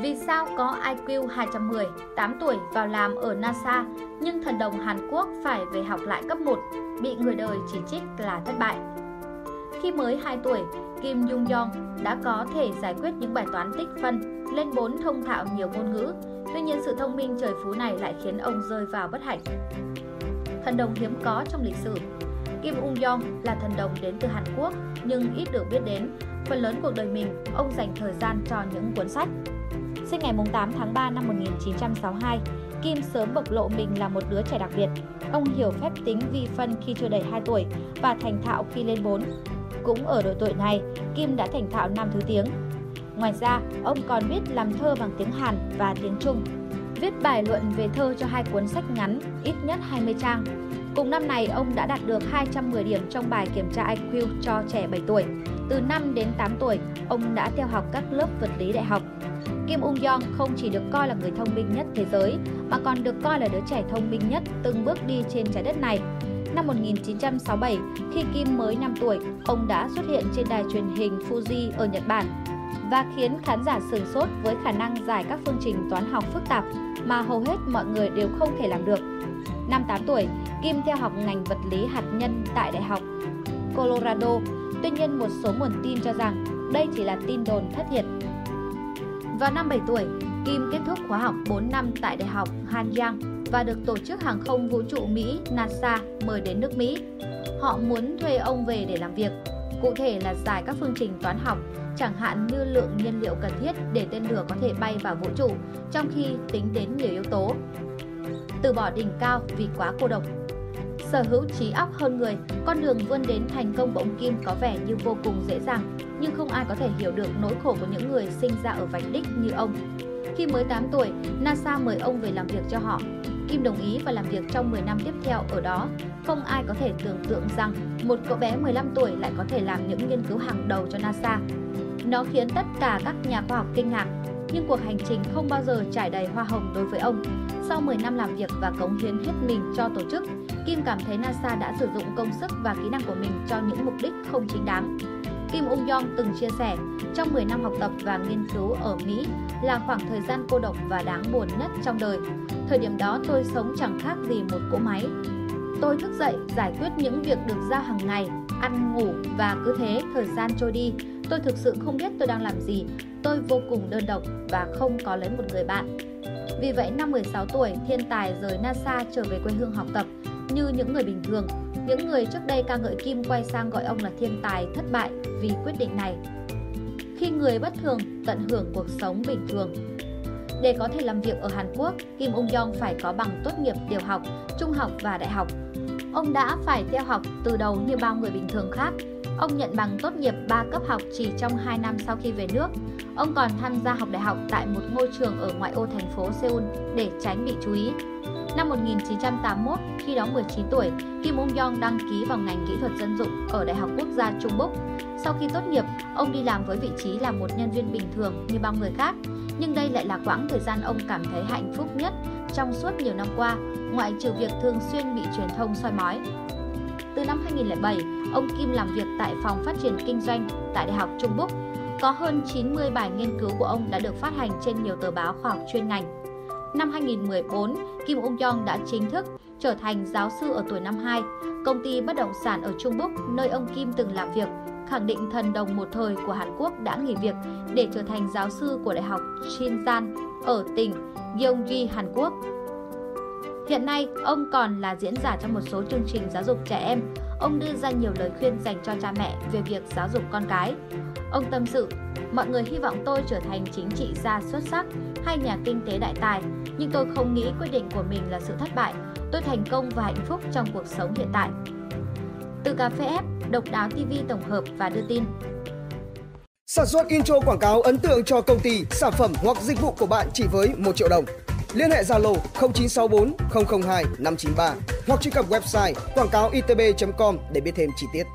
Vì sao có IQ 210, 8 tuổi vào làm ở NASA nhưng thần đồng Hàn Quốc phải về học lại cấp 1, bị người đời chỉ trích là thất bại? Khi mới 2 tuổi, Kim Jung Yong đã có thể giải quyết những bài toán tích phân, lên 4 thông thạo nhiều ngôn ngữ. Tuy nhiên sự thông minh trời phú này lại khiến ông rơi vào bất hạnh. Thần đồng hiếm có trong lịch sử Kim Ung Yong là thần đồng đến từ Hàn Quốc nhưng ít được biết đến. Phần lớn cuộc đời mình, ông dành thời gian cho những cuốn sách. Sinh ngày 8 tháng 3 năm 1962, Kim sớm bộc lộ mình là một đứa trẻ đặc biệt. Ông hiểu phép tính vi phân khi chưa đầy 2 tuổi và thành thạo khi lên 4. Cũng ở độ tuổi này, Kim đã thành thạo 5 thứ tiếng. Ngoài ra, ông còn biết làm thơ bằng tiếng Hàn và tiếng Trung. Viết bài luận về thơ cho hai cuốn sách ngắn, ít nhất 20 trang. Cùng năm này, ông đã đạt được 210 điểm trong bài kiểm tra IQ cho trẻ 7 tuổi. Từ 5 đến 8 tuổi, ông đã theo học các lớp vật lý đại học. Kim Ung Yong không chỉ được coi là người thông minh nhất thế giới, mà còn được coi là đứa trẻ thông minh nhất từng bước đi trên trái đất này. Năm 1967, khi Kim mới 5 tuổi, ông đã xuất hiện trên đài truyền hình Fuji ở Nhật Bản và khiến khán giả sửng sốt với khả năng giải các phương trình toán học phức tạp mà hầu hết mọi người đều không thể làm được. Năm 8 tuổi, Kim theo học ngành vật lý hạt nhân tại Đại học Colorado. Tuy nhiên, một số nguồn tin cho rằng đây chỉ là tin đồn thất thiệt. Vào năm 7 tuổi, Kim kết thúc khóa học 4 năm tại Đại học Hanyang và được Tổ chức Hàng không Vũ trụ Mỹ NASA mời đến nước Mỹ. Họ muốn thuê ông về để làm việc, cụ thể là giải các phương trình toán học, chẳng hạn như lượng nhiên liệu cần thiết để tên lửa có thể bay vào vũ trụ, trong khi tính đến nhiều yếu tố. Từ bỏ đỉnh cao vì quá cô độc Sở hữu trí óc hơn người, con đường vươn đến thành công của ông Kim có vẻ như vô cùng dễ dàng, nhưng không ai có thể hiểu được nỗi khổ của những người sinh ra ở vạch đích như ông. Khi mới 8 tuổi, NASA mời ông về làm việc cho họ. Kim đồng ý và làm việc trong 10 năm tiếp theo ở đó. Không ai có thể tưởng tượng rằng một cậu bé 15 tuổi lại có thể làm những nghiên cứu hàng đầu cho NASA. Nó khiến tất cả các nhà khoa học kinh ngạc, nhưng cuộc hành trình không bao giờ trải đầy hoa hồng đối với ông. Sau 10 năm làm việc và cống hiến hết mình cho tổ chức, Kim cảm thấy NASA đã sử dụng công sức và kỹ năng của mình cho những mục đích không chính đáng. Kim Ung Yong từng chia sẻ, trong 10 năm học tập và nghiên cứu ở Mỹ là khoảng thời gian cô độc và đáng buồn nhất trong đời. Thời điểm đó tôi sống chẳng khác gì một cỗ máy. Tôi thức dậy, giải quyết những việc được giao hàng ngày, ăn ngủ và cứ thế thời gian trôi đi. Tôi thực sự không biết tôi đang làm gì. Tôi vô cùng đơn độc và không có lấy một người bạn. Vì vậy, năm 16 tuổi, thiên tài rời NASA trở về quê hương học tập như những người bình thường. Những người trước đây ca ngợi Kim quay sang gọi ông là thiên tài thất bại vì quyết định này. Khi người bất thường tận hưởng cuộc sống bình thường, để có thể làm việc ở Hàn Quốc, Kim Ung Yong phải có bằng tốt nghiệp tiểu học, trung học và đại học. Ông đã phải theo học từ đầu như bao người bình thường khác. Ông nhận bằng tốt nghiệp 3 cấp học chỉ trong 2 năm sau khi về nước. Ông còn tham gia học đại học tại một ngôi trường ở ngoại ô thành phố Seoul để tránh bị chú ý. Năm 1981, khi đó 19 tuổi, Kim Ung Yong đăng ký vào ngành kỹ thuật dân dụng ở Đại học Quốc gia Trung Quốc. Sau khi tốt nghiệp, ông đi làm với vị trí là một nhân viên bình thường như bao người khác. Nhưng đây lại là quãng thời gian ông cảm thấy hạnh phúc nhất trong suốt nhiều năm qua, ngoại trừ việc thường xuyên bị truyền thông soi mói. Từ năm 2007, ông Kim làm việc tại phòng phát triển kinh doanh tại Đại học Trung Quốc. Có hơn 90 bài nghiên cứu của ông đã được phát hành trên nhiều tờ báo khoa học chuyên ngành. Năm 2014, Kim Ung Yong đã chính thức trở thành giáo sư ở tuổi năm 2. Công ty bất động sản ở Trung Quốc, nơi ông Kim từng làm việc, khẳng định thần đồng một thời của Hàn Quốc đã nghỉ việc để trở thành giáo sư của Đại học Shinjan ở tỉnh Gyeonggi, Hàn Quốc. Hiện nay, ông còn là diễn giả trong một số chương trình giáo dục trẻ em. Ông đưa ra nhiều lời khuyên dành cho cha mẹ về việc giáo dục con cái. Ông tâm sự, mọi người hy vọng tôi trở thành chính trị gia xuất sắc hay nhà kinh tế đại tài, nhưng tôi không nghĩ quyết định của mình là sự thất bại. Tôi thành công và hạnh phúc trong cuộc sống hiện tại. Từ cà phê F, độc đáo TV tổng hợp và đưa tin. Sản xuất intro quảng cáo ấn tượng cho công ty, sản phẩm hoặc dịch vụ của bạn chỉ với 1 triệu đồng. Liên hệ Zalo 0964 002 593 hoặc truy cập website quảng cáo itb.com để biết thêm chi tiết.